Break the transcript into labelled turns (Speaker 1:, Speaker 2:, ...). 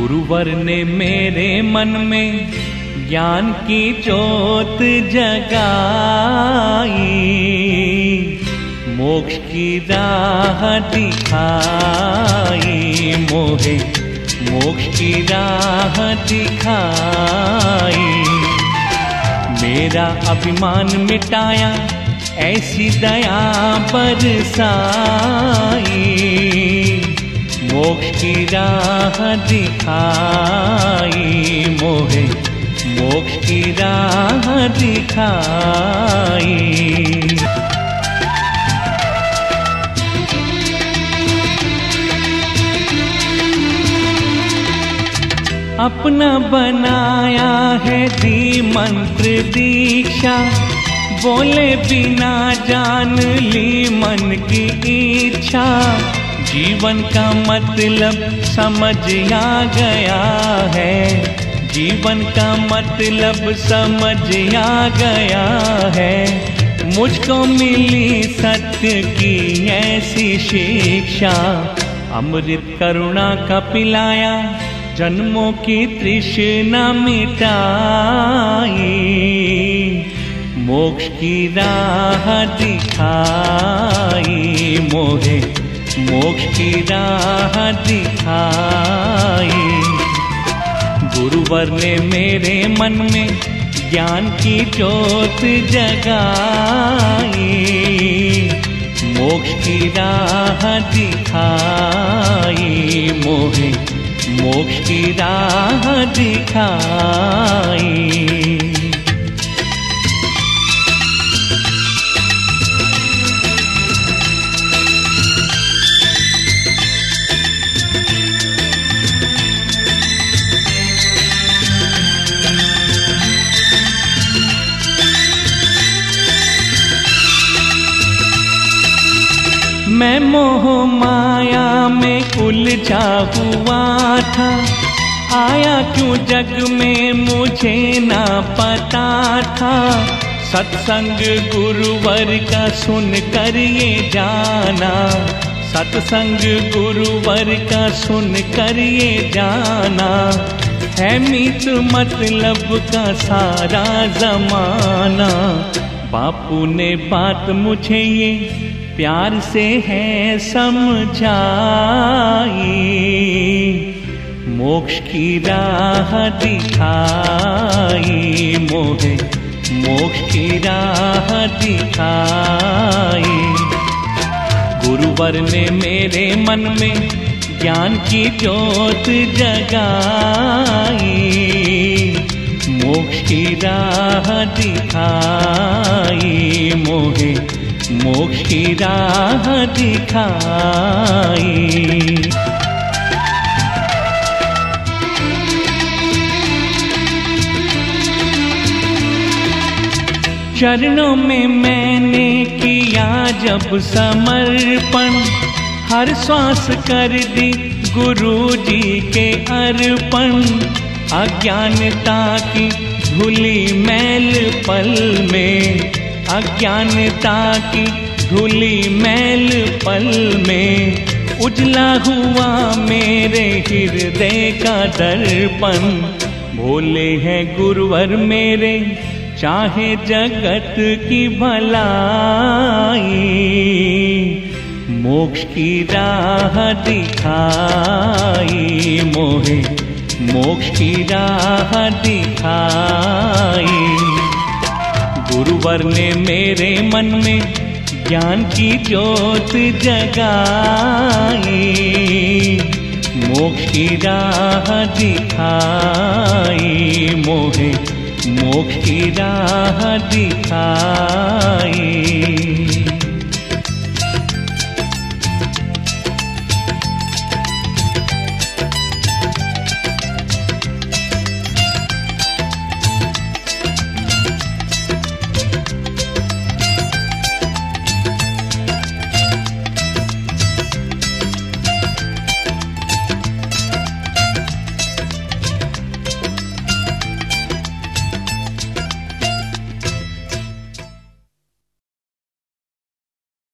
Speaker 1: गुरुवर ने मेरे मन में ज्ञान की जोत जगाई। मोक्ष की राह दिखाई, मोहे मोक्ष की राह दिखाई। मेरा अभिमान मिटाया, ऐसी दया बरसाई। मोक्ष की राह दिखाई, मोहे। मोक्ष की राह दिखाई। अपना बनाया है दी मंत्र दीक्षा, बोले बिना जान ली मन की इच्छा। जीवन का मतलब समझ आ गया है। जीवन का मतलब समझ आ गया है। मुझको मिली सत्य की ऐसी शिक्षा। अमृत करुणा का पिलाया, जन्मों की तृष्णा मिटाई। मोक्ष की राह दिखाई, मोहे मोक्ष की राह दिखाई। गुरुवर ने मेरे मन में ज्ञान की जोत जगाई। मोक्ष की राह दिखाई, मोहे मोक्ष की राह दिखाई। मैं मोह माया में उलझा हुआ था आया क्यों जग में मुझे ना पता था। सत्संग गुरुवर का सुन कर ये जाना। सत्संग गुरुवर का सुन कर ये जाना। है मीत मतलब का सारा जमाना। बापू ने बात मुझे ये प्यार से है समझाई। मोक्ष की राह दिखाई। मोहे, मोक्ष की राह दिखाई। गुरुवर ने मेरे मन में ज्ञान की जोत जगाई। मोक्ष की राह दिखाई। मोहे मोक्ष राह दिखाई। चरणों में मैंने किया जब समर्पण, हर श्वास कर दी गुरु जी के अर्पण। अज्ञानता की धुली मैल पल में अज्ञानता की धुली मैल पल में, उजला हुआ मेरे हृदय का दर्पण। भोले हैं गुरुवर मेरे, चाहे जगत की भलाई। मोक्ष की राह दिखाई, मोहे, मोक्ष की राह दिखाई। गुरुवर ने मेरे मन में ज्ञान की ज्योत जगाई। मोक्ष की राह दिखाई, मोहे मोक्ष की राह दिखाई।